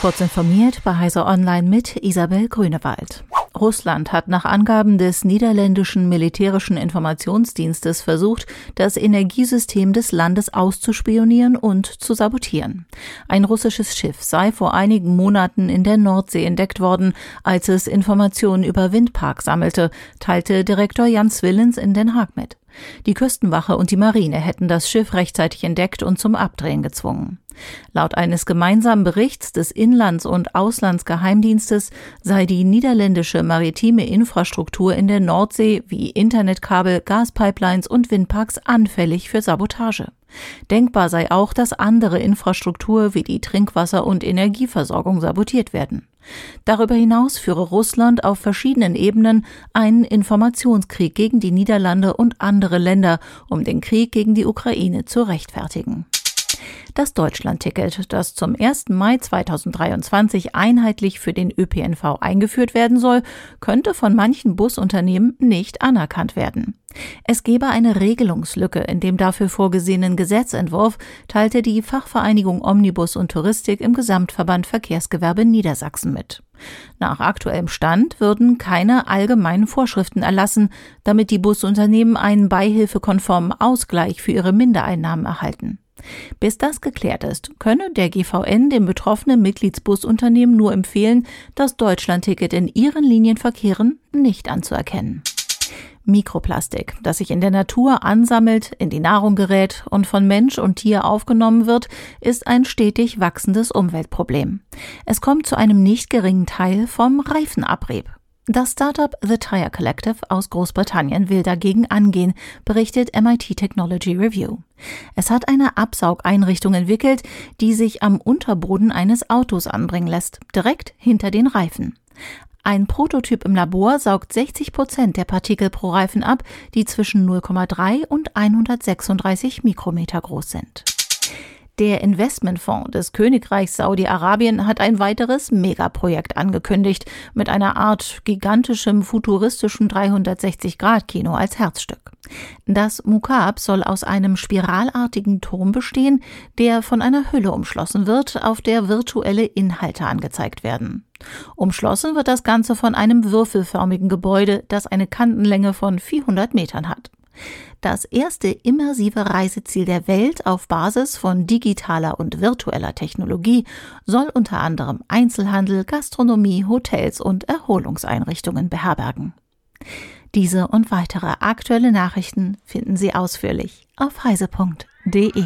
Kurz informiert bei Heiser Online mit Isabel Grünewald. Russland hat nach Angaben des niederländischen militärischen Informationsdienstes versucht, das Energiesystem des Landes auszuspionieren und zu sabotieren. Ein russisches Schiff sei vor einigen Monaten in der Nordsee entdeckt worden, als es Informationen über Windparks sammelte, teilte Direktor Jans Willens in Den Haag mit. Die Küstenwache und die Marine hätten das Schiff rechtzeitig entdeckt und zum Abdrehen gezwungen. Laut eines gemeinsamen Berichts des Inlands- und Auslandsgeheimdienstes sei die niederländische maritime Infrastruktur in der Nordsee wie Internetkabel, Gaspipelines und Windparks anfällig für Sabotage. Denkbar sei auch, dass andere Infrastruktur wie die Trinkwasser- und Energieversorgung sabotiert werden. Darüber hinaus führe Russland auf verschiedenen Ebenen einen Informationskrieg gegen die Niederlande und andere Länder, um den Krieg gegen die Ukraine zu rechtfertigen. Das Deutschlandticket, das zum 1. Mai 2023 einheitlich für den ÖPNV eingeführt werden soll, könnte von manchen Busunternehmen nicht anerkannt werden. Es gebe eine Regelungslücke in dem dafür vorgesehenen Gesetzentwurf, teilte die Fachvereinigung Omnibus und Touristik im Gesamtverband Verkehrsgewerbe Niedersachsen mit. Nach aktuellem Stand würden keine allgemeinen Vorschriften erlassen, damit die Busunternehmen einen beihilfekonformen Ausgleich für ihre Mindereinnahmen erhalten. Bis das geklärt ist, könne der GVN dem betroffenen Mitgliedsbusunternehmen nur empfehlen, das Deutschlandticket in ihren Linienverkehren nicht anzuerkennen. Mikroplastik, das sich in der Natur ansammelt, in die Nahrung gerät und von Mensch und Tier aufgenommen wird, ist ein stetig wachsendes Umweltproblem. Es kommt zu einem nicht geringen Teil vom Reifenabrieb. Das Startup The Tire Collective aus Großbritannien will dagegen angehen, berichtet MIT Technology Review. Es hat eine Absaugeinrichtung entwickelt, die sich am Unterboden eines Autos anbringen lässt, direkt hinter den Reifen. Ein Prototyp im Labor saugt 60 Prozent der Partikel pro Reifen ab, die zwischen 0,3 und 136 Mikrometer groß sind. Der Investmentfonds des Königreichs Saudi-Arabien hat ein weiteres Megaprojekt angekündigt, mit einer Art gigantischem futuristischen 360-Grad-Kino als Herzstück. Das Mukab soll aus einem spiralartigen Turm bestehen, der von einer Hülle umschlossen wird, auf der virtuelle Inhalte angezeigt werden. Umschlossen wird das Ganze von einem würfelförmigen Gebäude, das eine Kantenlänge von 400 Metern hat das erste immersive Reiseziel der Welt auf Basis von digitaler und virtueller Technologie soll unter anderem Einzelhandel, Gastronomie, Hotels und Erholungseinrichtungen beherbergen. Diese und weitere aktuelle Nachrichten finden Sie ausführlich auf heise.de.